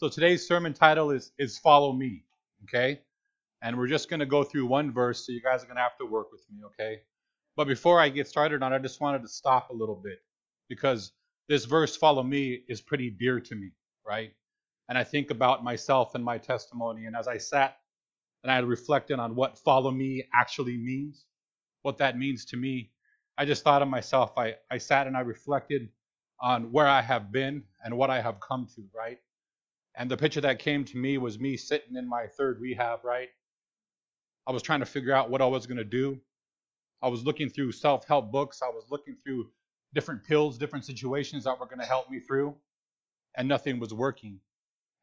So today's sermon title is is Follow Me, okay? And we're just going to go through one verse, so you guys are going to have to work with me, okay? But before I get started on it, I just wanted to stop a little bit because this verse, Follow Me, is pretty dear to me, right? And I think about myself and my testimony. And as I sat and I reflected on what Follow Me actually means, what that means to me, I just thought of myself. I, I sat and I reflected on where I have been and what I have come to, right? And the picture that came to me was me sitting in my third rehab, right? I was trying to figure out what I was going to do. I was looking through self help books. I was looking through different pills, different situations that were going to help me through, and nothing was working.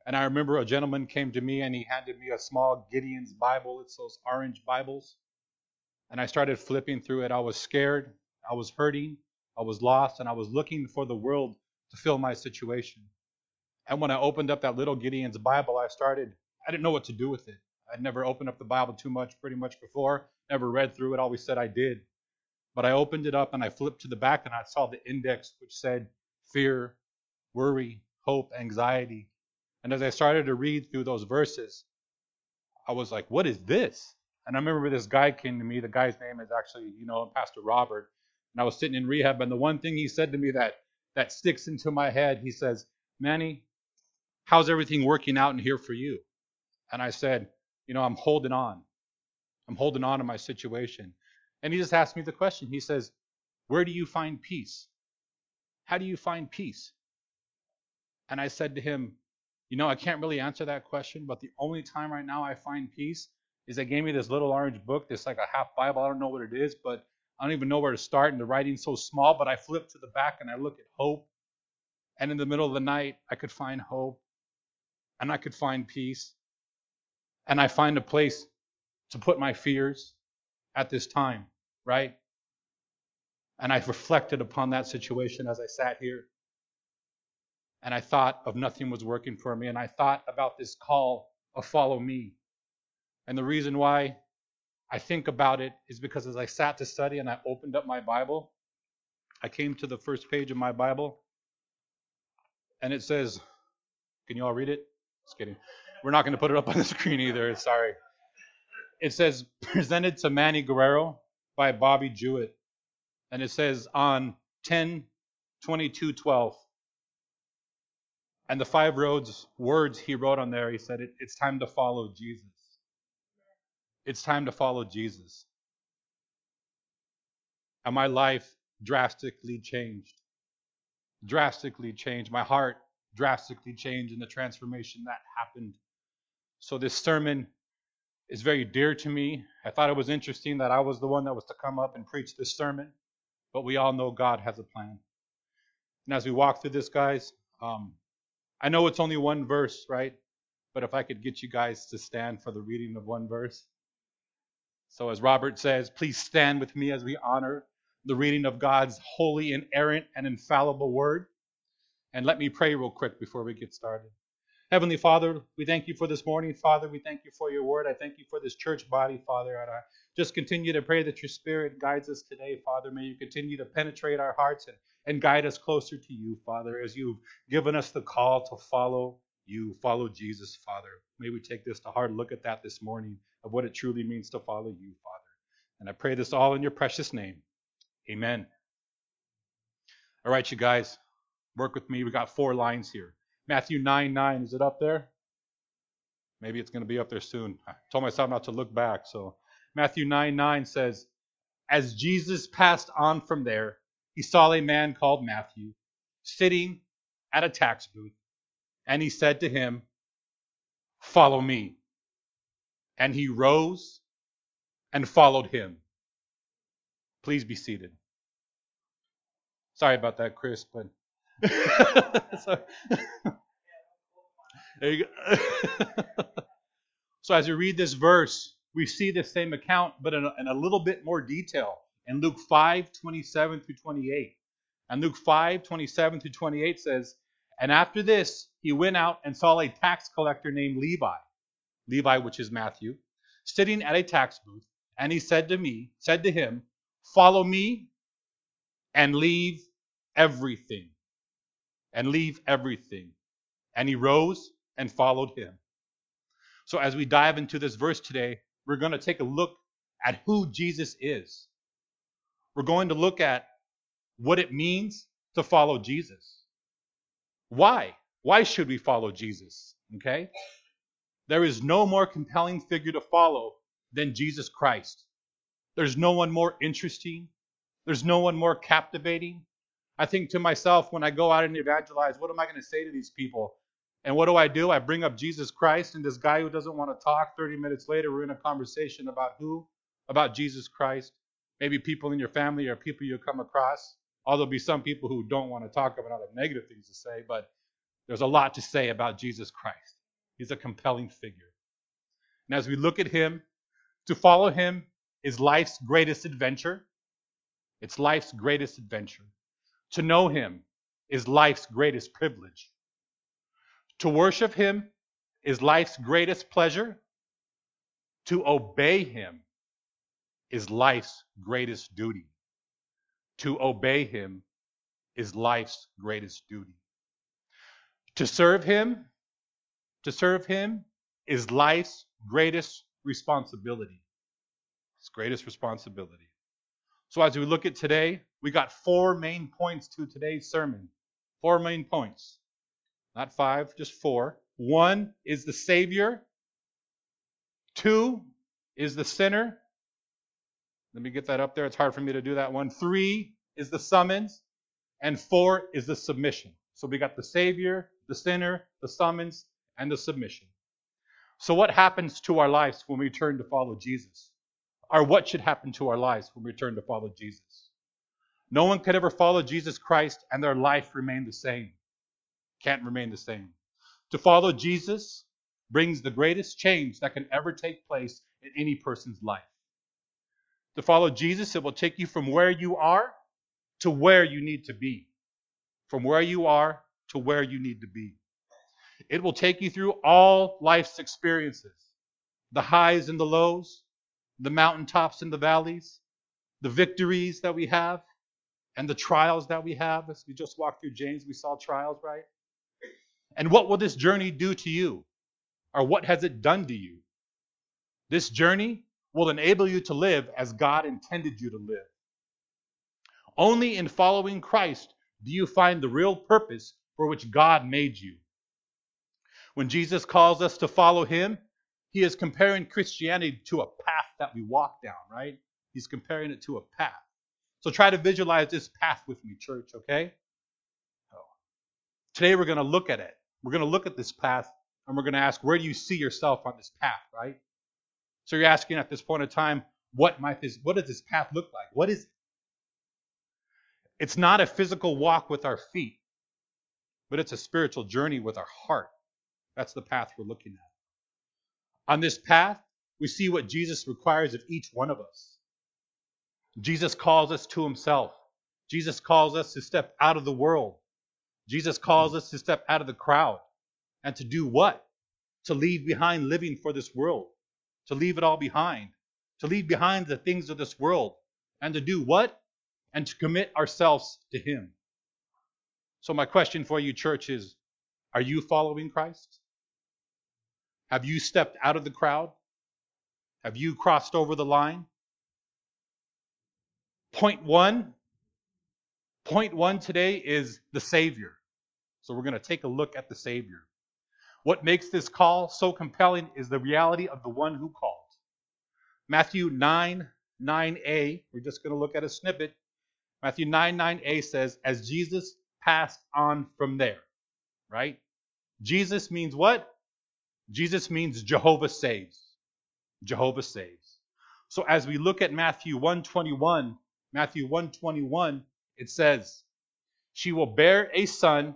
And I remember a gentleman came to me and he handed me a small Gideon's Bible. It's those orange Bibles. And I started flipping through it. I was scared. I was hurting. I was lost. And I was looking for the world to fill my situation. And when I opened up that little Gideon's Bible, I started, I didn't know what to do with it. I'd never opened up the Bible too much, pretty much before, never read through it, always said I did. But I opened it up and I flipped to the back and I saw the index which said fear, worry, hope, anxiety. And as I started to read through those verses, I was like, what is this? And I remember this guy came to me. The guy's name is actually, you know, Pastor Robert. And I was sitting in rehab, and the one thing he said to me that that sticks into my head, he says, Manny, how's everything working out in here for you? And I said, you know, I'm holding on. I'm holding on to my situation. And he just asked me the question. He says, Where do you find peace? How do you find peace? And I said to him, You know, I can't really answer that question, but the only time right now I find peace is they gave me this little orange book that's like a half Bible. I don't know what it is, but I don't even know where to start. And the writing's so small, but I flip to the back and I look at hope. And in the middle of the night, I could find hope and I could find peace. And I find a place to put my fears at this time, right? And I reflected upon that situation as I sat here. And I thought of nothing was working for me. And I thought about this call of follow me. And the reason why I think about it is because as I sat to study and I opened up my Bible, I came to the first page of my Bible and it says, Can you all read it? Just kidding. We're not going to put it up on the screen either. Sorry. It says presented to Manny Guerrero by Bobby Jewett. And it says on 10 22 12. And the five roads words he wrote on there, he said, it, It's time to follow Jesus. It's time to follow Jesus. And my life drastically changed. Drastically changed. My heart drastically changed in the transformation that happened. So this sermon is very dear to me. I thought it was interesting that I was the one that was to come up and preach this sermon, but we all know God has a plan. And as we walk through this, guys, um, I know it's only one verse, right? But if I could get you guys to stand for the reading of one verse. So, as Robert says, please stand with me as we honor the reading of God's holy, inerrant, and infallible word. And let me pray real quick before we get started. Heavenly Father, we thank you for this morning, Father. We thank you for your word. I thank you for this church body, Father. And I just continue to pray that your spirit guides us today, Father. May you continue to penetrate our hearts and, and guide us closer to you, Father, as you've given us the call to follow you, follow Jesus, Father. May we take this to heart, look at that this morning of what it truly means to follow you, Father. And I pray this all in your precious name. Amen. All right, you guys. Work with me. We got four lines here. Matthew 9 9. Is it up there? Maybe it's going to be up there soon. I told myself not to look back. So Matthew 9 9 says, As Jesus passed on from there, he saw a man called Matthew sitting at a tax booth, and he said to him, Follow me. And he rose and followed him. Please be seated. Sorry about that, Chris, but so, there you go. so as we read this verse, we see the same account, but in a, in a little bit more detail in Luke 5, 27 through 28. And Luke 5, 27 through 28 says, And after this, he went out and saw a tax collector named Levi, Levi, which is Matthew, sitting at a tax booth. And he said to me, said to him, Follow me and leave everything and leave everything. And he rose and followed him. So, as we dive into this verse today, we're going to take a look at who Jesus is. We're going to look at what it means to follow Jesus. Why? Why should we follow Jesus? Okay? There is no more compelling figure to follow than Jesus Christ. There's no one more interesting. There's no one more captivating. I think to myself when I go out and evangelize, what am I going to say to these people? And what do I do? I bring up Jesus Christ, and this guy who doesn't want to talk, 30 minutes later, we're in a conversation about who? About Jesus Christ. Maybe people in your family or people you come across. Although there'll be some people who don't want to talk about other negative things to say, but there's a lot to say about Jesus Christ. He's a compelling figure. And as we look at him, to follow him is life's greatest adventure. It's life's greatest adventure. To know him is life's greatest privilege. To worship him is life's greatest pleasure. To obey him is life's greatest duty. To obey him is life's greatest duty. To serve him, to serve him is life's greatest responsibility. Its greatest responsibility. So as we look at today, we got four main points to today's sermon. Four main points. Not five, just four. One is the Savior. Two is the sinner. Let me get that up there. It's hard for me to do that one. Three is the summons. And four is the submission. So we got the Savior, the sinner, the summons, and the submission. So, what happens to our lives when we turn to follow Jesus? Or what should happen to our lives when we turn to follow Jesus? No one could ever follow Jesus Christ and their life remain the same. Can't remain the same. To follow Jesus brings the greatest change that can ever take place in any person's life. To follow Jesus, it will take you from where you are to where you need to be. From where you are to where you need to be. It will take you through all life's experiences the highs and the lows, the mountaintops and the valleys, the victories that we have, and the trials that we have. As we just walked through James, we saw trials, right? And what will this journey do to you? Or what has it done to you? This journey will enable you to live as God intended you to live. Only in following Christ do you find the real purpose for which God made you. When Jesus calls us to follow him, he is comparing Christianity to a path that we walk down, right? He's comparing it to a path. So try to visualize this path with me, church, okay? So, today we're going to look at it. We're going to look at this path and we're going to ask, where do you see yourself on this path, right? So you're asking at this point in time, what might this, what does this path look like? What is it? It's not a physical walk with our feet, but it's a spiritual journey with our heart. That's the path we're looking at. On this path, we see what Jesus requires of each one of us. Jesus calls us to himself. Jesus calls us to step out of the world. Jesus calls us to step out of the crowd. And to do what? To leave behind living for this world. To leave it all behind. To leave behind the things of this world. And to do what? And to commit ourselves to him. So, my question for you, church, is Are you following Christ? Have you stepped out of the crowd? Have you crossed over the line? Point one. Point one today is the Savior. So we're going to take a look at the Savior. What makes this call so compelling is the reality of the one who called. Matthew 9, 9a, we're just going to look at a snippet. Matthew 9, 9a says, As Jesus passed on from there, right? Jesus means what? Jesus means Jehovah saves. Jehovah saves. So as we look at Matthew 121, Matthew 121, it says, She will bear a son,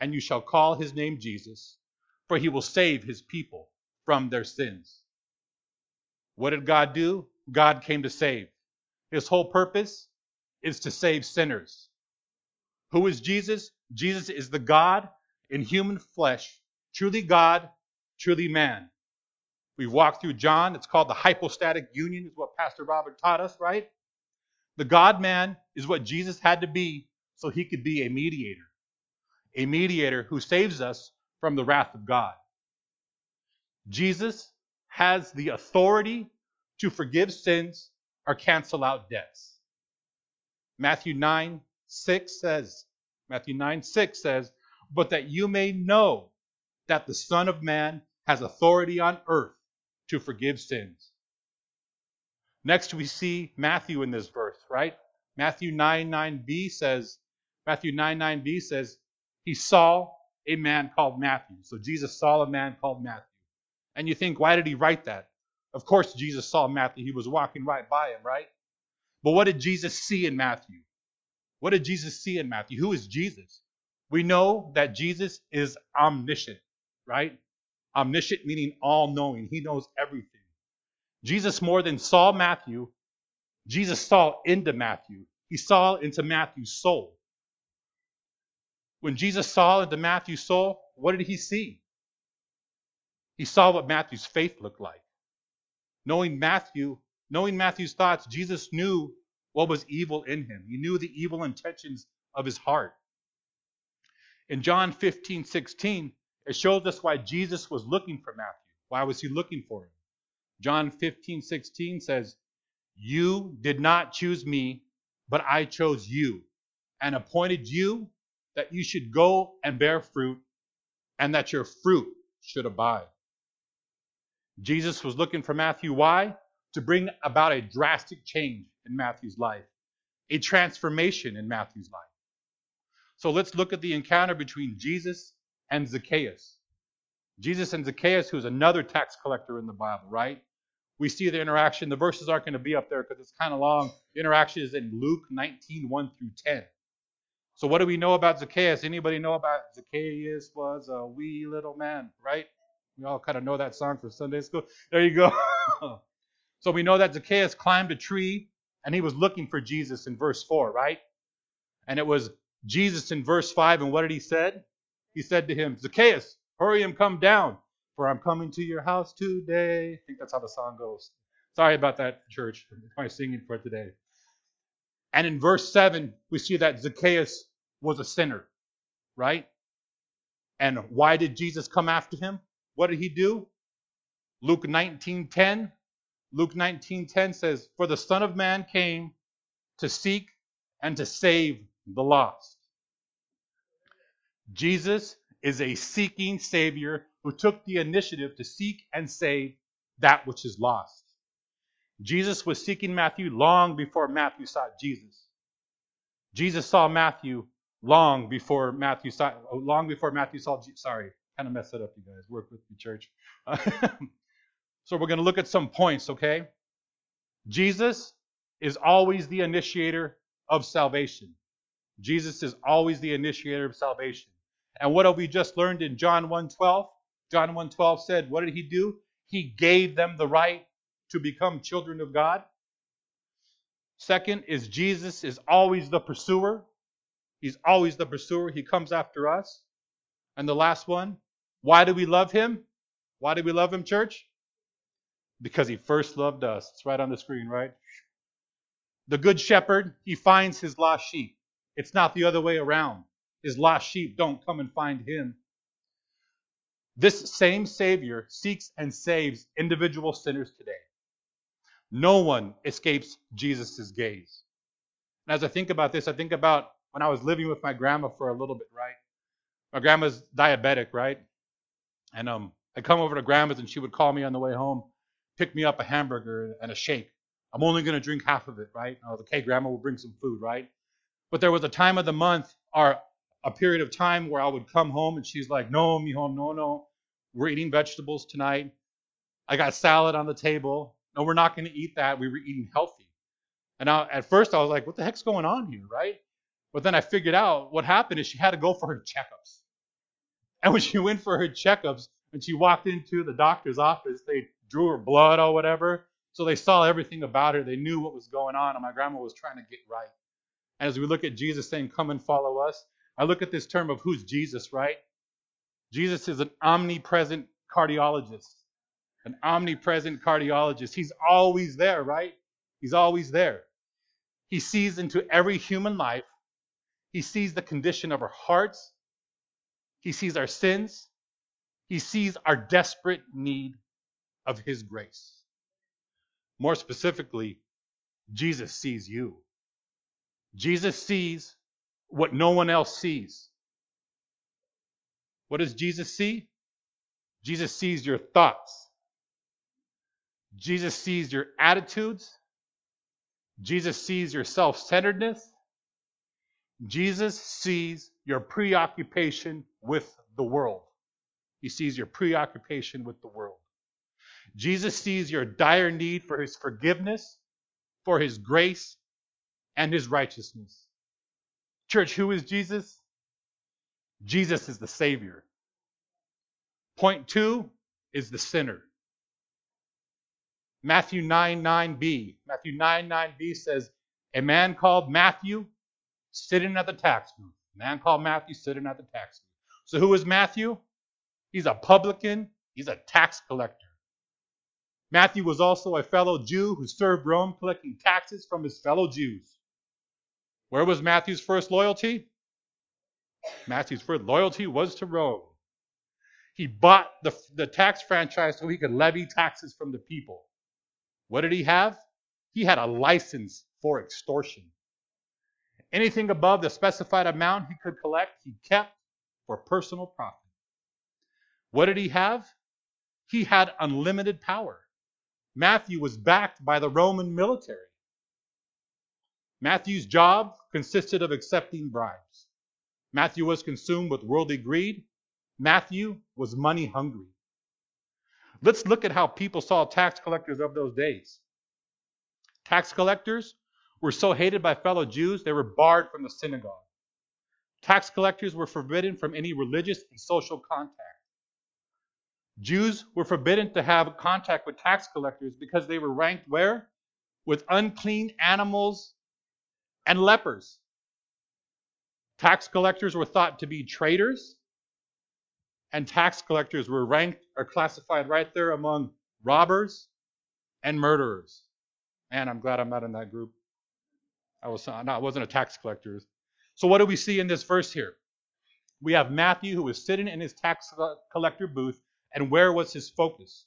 and you shall call his name Jesus, for he will save his people from their sins. What did God do? God came to save. His whole purpose is to save sinners. Who is Jesus? Jesus is the God in human flesh, truly God, truly man. We walked through John. It's called the hypostatic union, is what Pastor Robert taught us, right? The God man is what Jesus had to be so he could be a mediator. A mediator who saves us from the wrath of God. Jesus has the authority to forgive sins or cancel out debts. Matthew 9, 6 says, Matthew 9, 6 says, but that you may know that the Son of Man has authority on earth to forgive sins. Next, we see Matthew in this verse, right? Matthew 9 9b says, Matthew 9 9b says, he saw a man called Matthew. So Jesus saw a man called Matthew. And you think, why did he write that? Of course, Jesus saw Matthew. He was walking right by him, right? But what did Jesus see in Matthew? What did Jesus see in Matthew? Who is Jesus? We know that Jesus is omniscient, right? Omniscient meaning all knowing. He knows everything. Jesus more than saw Matthew, Jesus saw into Matthew. He saw into Matthew's soul. When Jesus saw into Matthew's soul, what did he see? He saw what Matthew's faith looked like. Knowing Matthew, knowing Matthew's thoughts, Jesus knew what was evil in him. He knew the evil intentions of his heart. In John 15, 16, it shows us why Jesus was looking for Matthew. Why was he looking for him? John 15, 16 says, You did not choose me, but I chose you and appointed you that you should go and bear fruit and that your fruit should abide. Jesus was looking for Matthew. Why? To bring about a drastic change in Matthew's life, a transformation in Matthew's life. So let's look at the encounter between Jesus and Zacchaeus. Jesus and Zacchaeus, who's another tax collector in the Bible, right? We see the interaction. The verses aren't going to be up there because it's kind of long. The interaction is in Luke 19, 1 through 10. So what do we know about Zacchaeus? Anybody know about Zacchaeus was a wee little man, right? We all kind of know that song for Sunday school. There you go. so we know that Zacchaeus climbed a tree and he was looking for Jesus in verse 4, right? And it was Jesus in verse 5, and what did he said? He said to him, Zacchaeus, hurry and come down, for I'm coming to your house today. I think that's how the song goes. Sorry about that, church. My singing for today. And in verse 7, we see that Zacchaeus was a sinner, right? And why did Jesus come after him? What did he do? Luke 19:10. Luke 19:10 says, "For the Son of Man came to seek and to save the lost." Jesus is a seeking savior who took the initiative to seek and save that which is lost. Jesus was seeking Matthew long before Matthew sought Jesus. Jesus saw Matthew long before Matthew saw oh, long before Matthew saw sorry, kind of messed it up you guys. Work with me, church. so we're going to look at some points, okay? Jesus is always the initiator of salvation. Jesus is always the initiator of salvation. And what have we just learned in John 1:12? John 1:12 said, what did he do? He gave them the right to become children of God. Second is Jesus is always the pursuer. He's always the pursuer. He comes after us. And the last one, why do we love him? Why do we love him, church? Because he first loved us. It's right on the screen, right? The good shepherd, he finds his lost sheep. It's not the other way around. His lost sheep don't come and find him. This same Savior seeks and saves individual sinners today. No one escapes Jesus' gaze. And as I think about this, I think about when I was living with my grandma for a little bit, right? My grandma's diabetic, right? And um, I'd come over to grandma's and she would call me on the way home, pick me up a hamburger and a shake. I'm only going to drink half of it, right? I was like, grandma, we'll bring some food, right? But there was a time of the month or a period of time where I would come home and she's like, no, mijo, no, no. We're eating vegetables tonight. I got salad on the table. No, we're not going to eat that. We were eating healthy. And I, at first I was like, what the heck's going on here, right? But then I figured out what happened is she had to go for her checkups. And when she went for her checkups, and she walked into the doctor's office, they drew her blood or whatever. So they saw everything about her. They knew what was going on, and my grandma was trying to get right. And as we look at Jesus saying, Come and follow us, I look at this term of who's Jesus, right? Jesus is an omnipresent cardiologist. An omnipresent cardiologist. He's always there, right? He's always there. He sees into every human life. He sees the condition of our hearts. He sees our sins. He sees our desperate need of His grace. More specifically, Jesus sees you. Jesus sees what no one else sees. What does Jesus see? Jesus sees your thoughts. Jesus sees your attitudes. Jesus sees your self centeredness. Jesus sees your preoccupation with the world. He sees your preoccupation with the world. Jesus sees your dire need for his forgiveness, for his grace, and his righteousness. Church, who is Jesus? Jesus is the Savior. Point two is the sinner. Matthew 9 9b. Matthew 9 9b says, A man called Matthew sitting at the tax booth. A man called Matthew sitting at the tax booth. So who is Matthew? He's a publican, he's a tax collector. Matthew was also a fellow Jew who served Rome collecting taxes from his fellow Jews. Where was Matthew's first loyalty? Matthew's first loyalty was to Rome. He bought the, the tax franchise so he could levy taxes from the people. What did he have? He had a license for extortion. Anything above the specified amount he could collect, he kept for personal profit. What did he have? He had unlimited power. Matthew was backed by the Roman military. Matthew's job consisted of accepting bribes. Matthew was consumed with worldly greed. Matthew was money hungry. Let's look at how people saw tax collectors of those days. Tax collectors were so hated by fellow Jews, they were barred from the synagogue. Tax collectors were forbidden from any religious and social contact. Jews were forbidden to have contact with tax collectors because they were ranked where? With unclean animals and lepers. Tax collectors were thought to be traitors, and tax collectors were ranked or classified right there among robbers and murderers. And I'm glad I'm not in that group. I was uh, no, I wasn't a tax collector. So what do we see in this verse here? We have Matthew who was sitting in his tax collector booth and where was his focus?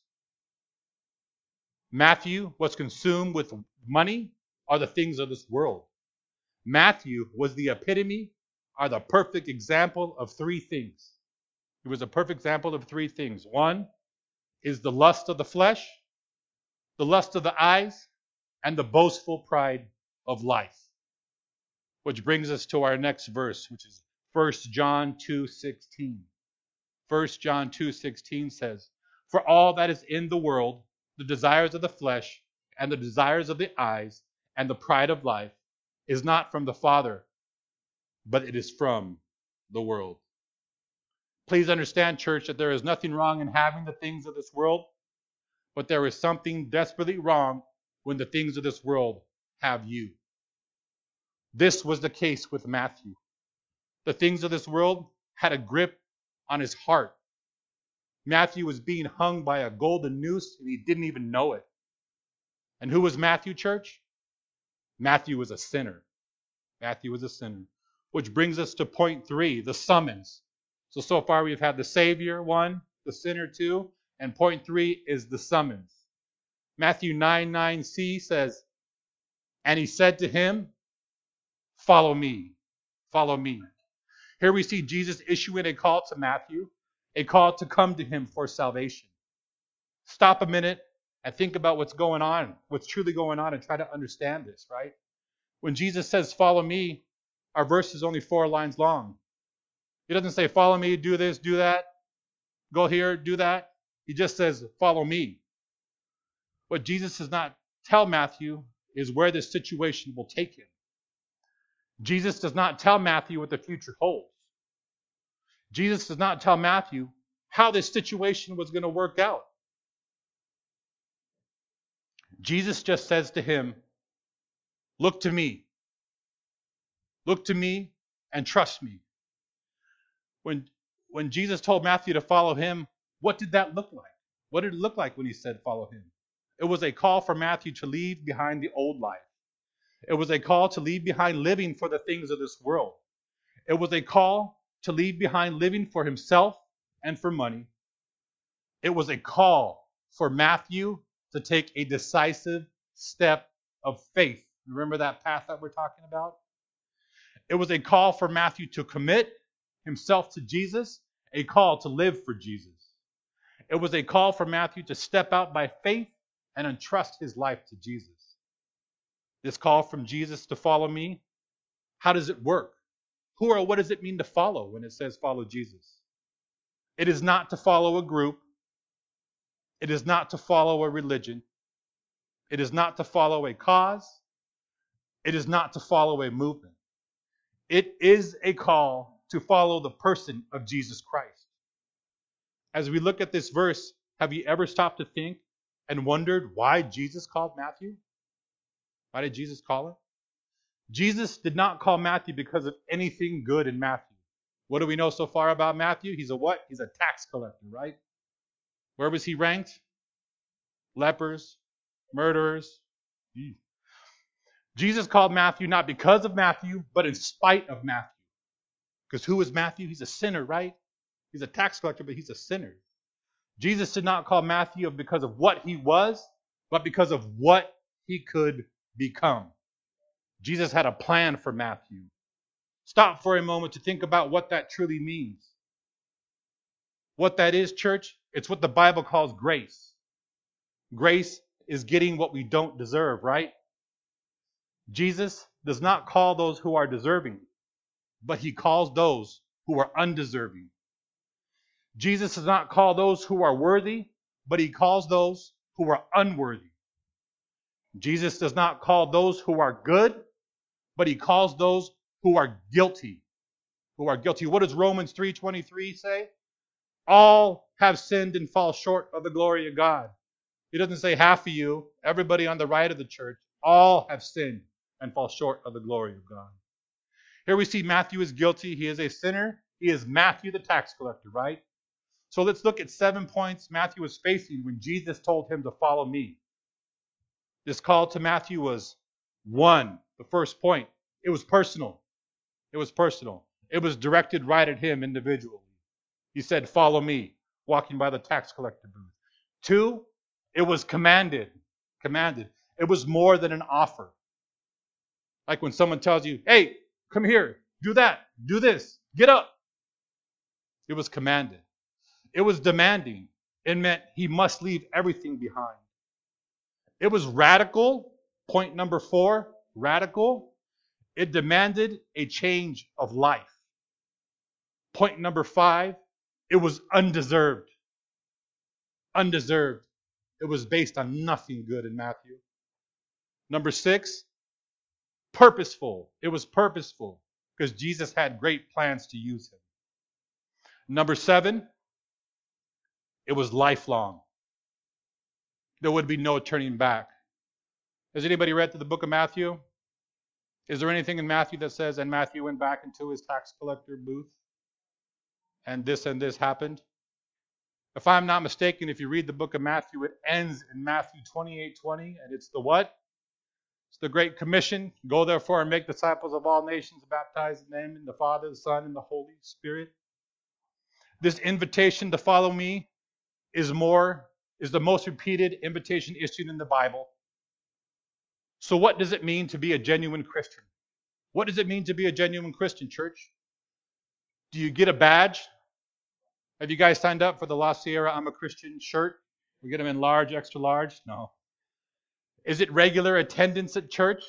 Matthew was consumed with money or the things of this world. Matthew was the epitome or the perfect example of three things. He was a perfect example of three things. One is the lust of the flesh, the lust of the eyes, and the boastful pride of life. Which brings us to our next verse, which is 1 John 2:16. 1 John 2:16 says, "For all that is in the world, the desires of the flesh and the desires of the eyes and the pride of life is not from the Father, but it is from the world." Please understand, church, that there is nothing wrong in having the things of this world, but there is something desperately wrong when the things of this world have you. This was the case with Matthew. The things of this world had a grip on his heart. Matthew was being hung by a golden noose and he didn't even know it. And who was Matthew, church? Matthew was a sinner. Matthew was a sinner. Which brings us to point three the summons. So, so far we've had the Savior, one, the sinner, two, and point three is the summons. Matthew 9 9c says, And he said to him, Follow me, follow me. Here we see Jesus issuing a call to Matthew, a call to come to him for salvation. Stop a minute and think about what's going on, what's truly going on, and try to understand this, right? When Jesus says, Follow me, our verse is only four lines long. He doesn't say, Follow me, do this, do that, go here, do that. He just says, Follow me. What Jesus does not tell Matthew is where this situation will take him. Jesus does not tell Matthew what the future holds. Jesus does not tell Matthew how this situation was going to work out. Jesus just says to him, Look to me. Look to me and trust me. When, when Jesus told Matthew to follow him, what did that look like? What did it look like when he said, Follow him? It was a call for Matthew to leave behind the old life. It was a call to leave behind living for the things of this world. It was a call to leave behind living for himself and for money. It was a call for Matthew to take a decisive step of faith. Remember that path that we're talking about? It was a call for Matthew to commit himself to Jesus, a call to live for Jesus. It was a call for Matthew to step out by faith and entrust his life to Jesus. This call from Jesus to follow me, how does it work? Who or what does it mean to follow when it says follow Jesus? It is not to follow a group. It is not to follow a religion. It is not to follow a cause. It is not to follow a movement. It is a call to follow the person of Jesus Christ. As we look at this verse, have you ever stopped to think and wondered why Jesus called Matthew? Why did Jesus call him? Jesus did not call Matthew because of anything good in Matthew. What do we know so far about Matthew? He's a what? He's a tax collector, right? Where was he ranked? Lepers, murderers. Hmm. Jesus called Matthew not because of Matthew, but in spite of Matthew. Because who is Matthew? He's a sinner, right? He's a tax collector, but he's a sinner. Jesus did not call Matthew because of what he was, but because of what he could become. Jesus had a plan for Matthew. Stop for a moment to think about what that truly means. What that is, church, it's what the Bible calls grace. Grace is getting what we don't deserve, right? Jesus does not call those who are deserving, but he calls those who are undeserving. Jesus does not call those who are worthy, but he calls those who are unworthy. Jesus does not call those who are good, but he calls those who are guilty. Who are guilty. What does Romans 3:23 say? All have sinned and fall short of the glory of God. He doesn't say half of you, everybody on the right of the church, all have sinned and fall short of the glory of God. Here we see Matthew is guilty. He is a sinner. He is Matthew the tax collector, right? So let's look at seven points Matthew was facing when Jesus told him to follow me. This call to Matthew was one, the first point. It was personal. It was personal. It was directed right at him individually. He said, Follow me, walking by the tax collector booth. Two, it was commanded. Commanded. It was more than an offer. Like when someone tells you, Hey, come here, do that, do this, get up. It was commanded. It was demanding. It meant he must leave everything behind. It was radical. Point number four radical. It demanded a change of life. Point number five it was undeserved. Undeserved. It was based on nothing good in Matthew. Number six, purposeful. It was purposeful because Jesus had great plans to use him. Number seven, it was lifelong. There would be no turning back. Has anybody read through the book of Matthew? Is there anything in Matthew that says, and Matthew went back into his tax collector booth? And this and this happened? If I'm not mistaken, if you read the book of Matthew, it ends in Matthew 28 20, and it's the what? It's the Great Commission. Go therefore and make disciples of all nations, baptize in the name of the Father, the Son, and the Holy Spirit. This invitation to follow me is more is the most repeated invitation issued in the Bible. So what does it mean to be a genuine Christian? What does it mean to be a genuine Christian, church? Do you get a badge? Have you guys signed up for the La Sierra I'm a Christian shirt? We get them in large, extra large? No. Is it regular attendance at church?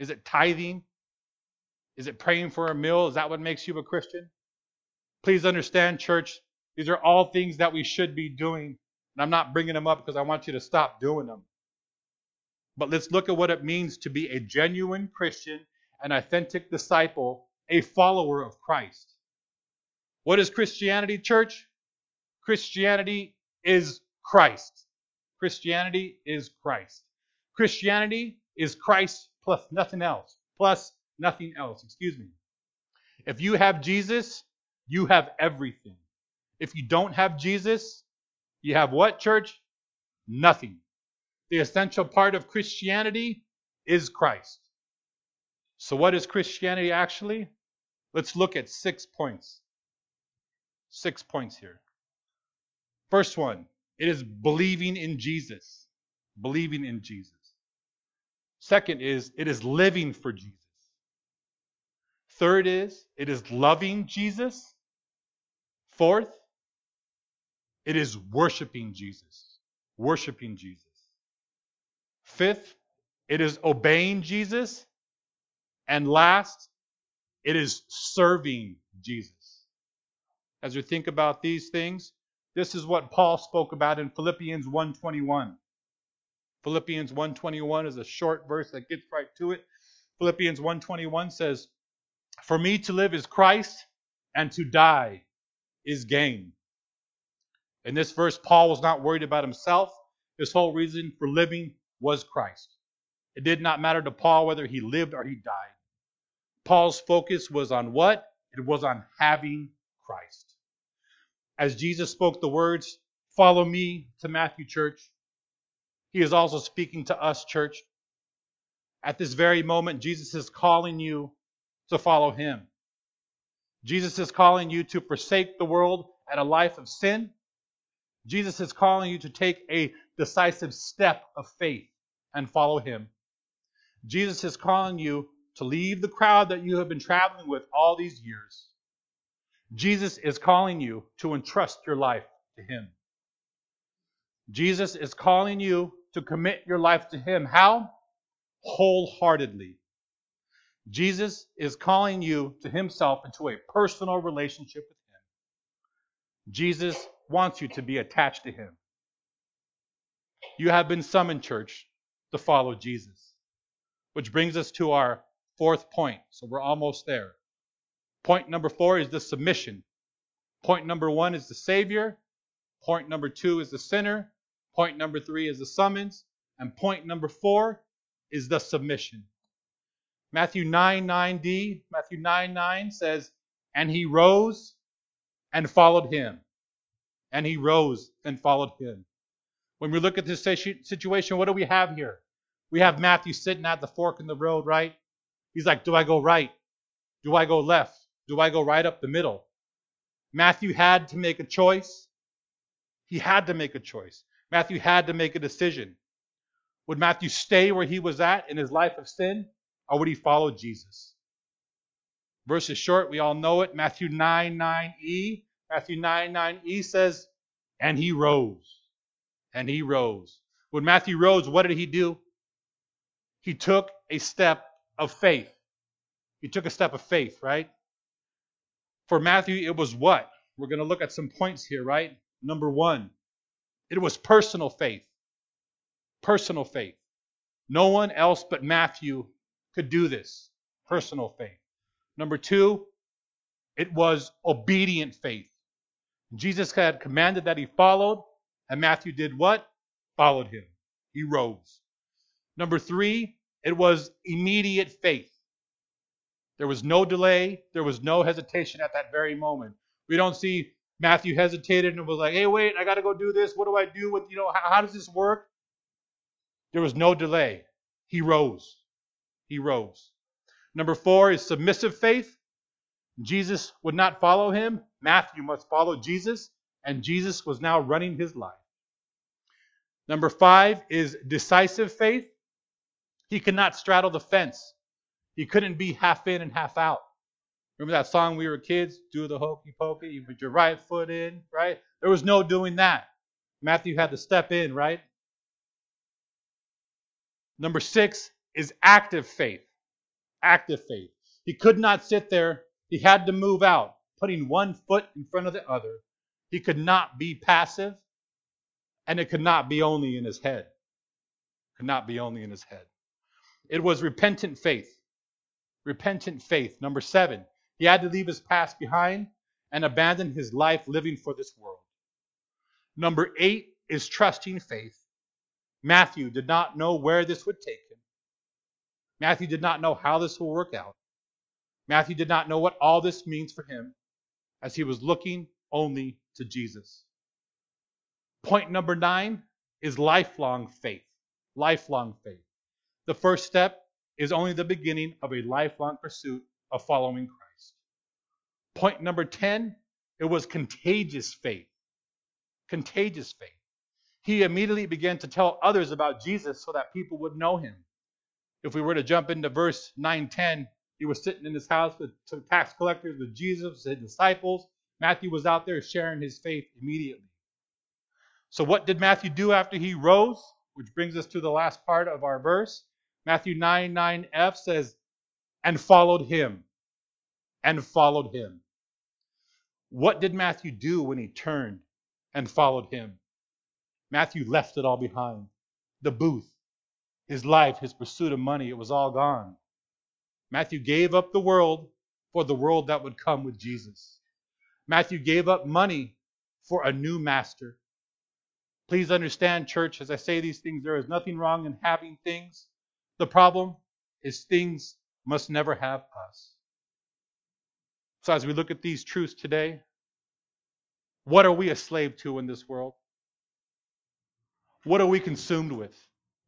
Is it tithing? Is it praying for a meal? Is that what makes you a Christian? Please understand, church, these are all things that we should be doing. And I'm not bringing them up because I want you to stop doing them. But let's look at what it means to be a genuine Christian, an authentic disciple, a follower of Christ. What is Christianity, church? Christianity is Christ. Christianity is Christ. Christianity is Christ plus nothing else. Plus nothing else. Excuse me. If you have Jesus, you have everything. If you don't have Jesus, you have what, church? Nothing. The essential part of Christianity is Christ. So, what is Christianity actually? Let's look at six points. Six points here. First one, it is believing in Jesus. Believing in Jesus. Second is it is living for Jesus. Third is it is loving Jesus. Fourth, it is worshiping Jesus. Worshiping Jesus. Fifth, it is obeying Jesus. And last, it is serving Jesus. As we think about these things, this is what Paul spoke about in Philippians 1:21. Philippians 1:21 is a short verse that gets right to it. Philippians 1:21 says, "For me to live is Christ, and to die is gain." In this verse, Paul was not worried about himself. His whole reason for living was Christ. It did not matter to Paul whether he lived or he died. Paul's focus was on what? It was on having Christ. As Jesus spoke the words, Follow me to Matthew Church, he is also speaking to us, church. At this very moment, Jesus is calling you to follow him. Jesus is calling you to forsake the world and a life of sin. Jesus is calling you to take a decisive step of faith and follow him. Jesus is calling you to leave the crowd that you have been traveling with all these years. Jesus is calling you to entrust your life to him. Jesus is calling you to commit your life to Him. How? Wholeheartedly. Jesus is calling you to Himself into a personal relationship with Him. Jesus wants you to be attached to Him. You have been summoned, church, to follow Jesus. Which brings us to our fourth point. So we're almost there. Point number four is the submission. Point number one is the Savior. Point number two is the sinner. Point number three is the summons. And point number four is the submission. Matthew 9 9d, Matthew 9 9 says, And he rose and followed him. And he rose and followed him. When we look at this situation, what do we have here? We have Matthew sitting at the fork in the road, right? He's like, Do I go right? Do I go left? Do I go right up the middle? Matthew had to make a choice. He had to make a choice. Matthew had to make a decision. Would Matthew stay where he was at in his life of sin, or would he follow Jesus? Verse is short, we all know it. Matthew 9 9e. Matthew 9 9e says, And he rose. And he rose. When Matthew rose, what did he do? He took a step of faith. He took a step of faith, right? For Matthew, it was what? We're going to look at some points here, right? Number one, it was personal faith. Personal faith. No one else but Matthew could do this. Personal faith. Number two, it was obedient faith. Jesus had commanded that he followed, and Matthew did what? Followed him. He rose. Number three, it was immediate faith. There was no delay, there was no hesitation at that very moment. We don't see Matthew hesitated and was like, hey, wait, I got to go do this. What do I do with, you know, how, how does this work? There was no delay. He rose. He rose. Number four is submissive faith. Jesus would not follow him. Matthew must follow Jesus, and Jesus was now running his life. Number five is decisive faith. He could not straddle the fence. He couldn't be half in and half out. Remember that song we were kids? Do the hokey pokey. You put your right foot in, right? There was no doing that. Matthew had to step in, right? Number six is active faith. Active faith. He could not sit there. He had to move out, putting one foot in front of the other. He could not be passive, and it could not be only in his head. Could not be only in his head. It was repentant faith. Repentant faith. Number seven, he had to leave his past behind and abandon his life living for this world. Number eight is trusting faith. Matthew did not know where this would take him. Matthew did not know how this will work out. Matthew did not know what all this means for him as he was looking only to Jesus. Point number nine is lifelong faith. Lifelong faith. The first step is only the beginning of a lifelong pursuit of following Christ. Point number 10, it was contagious faith. contagious faith. He immediately began to tell others about Jesus so that people would know him. If we were to jump into verse 9 10, he was sitting in his house with tax collectors, with Jesus, his disciples. Matthew was out there sharing his faith immediately. So, what did Matthew do after he rose? Which brings us to the last part of our verse. Matthew 9 9f says, and followed him. And followed him. What did Matthew do when he turned and followed him? Matthew left it all behind. The booth, his life, his pursuit of money, it was all gone. Matthew gave up the world for the world that would come with Jesus. Matthew gave up money for a new master. Please understand, church, as I say these things, there is nothing wrong in having things. The problem is things must never have us. So, as we look at these truths today, what are we a slave to in this world? What are we consumed with?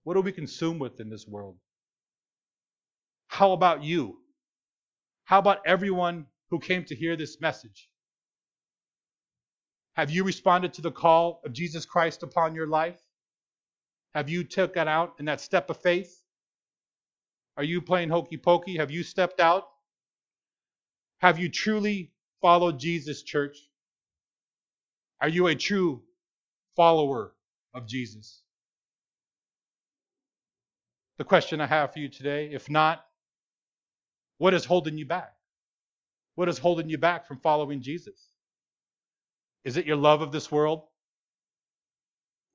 What are we consumed with in this world? How about you? How about everyone who came to hear this message? Have you responded to the call of Jesus Christ upon your life? Have you taken out in that step of faith? Are you playing hokey pokey? Have you stepped out? Have you truly followed Jesus, church? Are you a true follower of Jesus? The question I have for you today, if not, what is holding you back? What is holding you back from following Jesus? Is it your love of this world?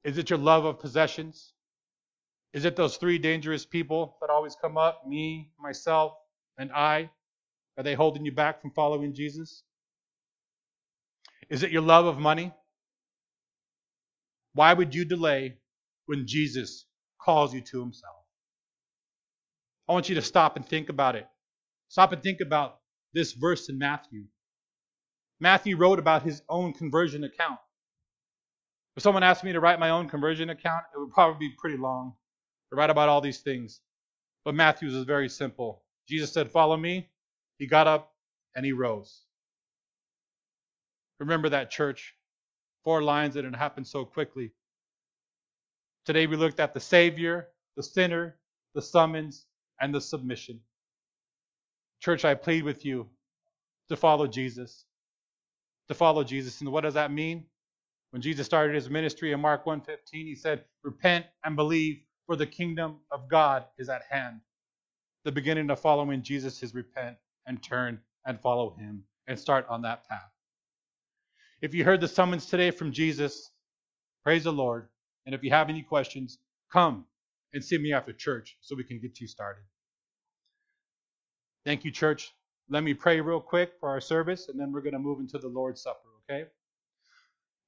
Is it your love of possessions? Is it those three dangerous people that always come up me, myself, and I? Are they holding you back from following Jesus? Is it your love of money? Why would you delay when Jesus calls you to himself? I want you to stop and think about it. Stop and think about this verse in Matthew. Matthew wrote about his own conversion account. If someone asked me to write my own conversion account, it would probably be pretty long to write about all these things. But Matthew's is very simple. Jesus said, Follow me. He got up and he rose. Remember that, church. Four lines that it happened so quickly. Today we looked at the Savior, the sinner, the summons, and the submission. Church, I plead with you to follow Jesus. To follow Jesus. And what does that mean? When Jesus started his ministry in Mark 1:15, he said, "Repent and believe, for the kingdom of God is at hand." The beginning of following Jesus is repent and turn and follow him and start on that path. If you heard the summons today from Jesus, praise the Lord. And if you have any questions, come and see me after church so we can get you started. Thank you, church. Let me pray real quick for our service, and then we're going to move into the Lord's Supper, okay?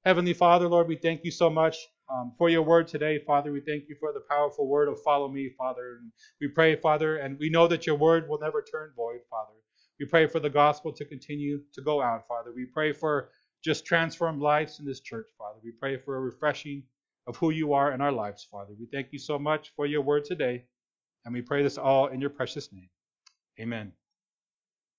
Heavenly Father, Lord, we thank you so much um, for your word today, Father. We thank you for the powerful word of follow me, Father. And we pray, Father, and we know that your word will never turn void, Father. We pray for the gospel to continue to go out, Father. We pray for just transformed lives in this church, Father. We pray for a refreshing of who you are in our lives, Father. We thank you so much for your word today, and we pray this all in your precious name. Amen.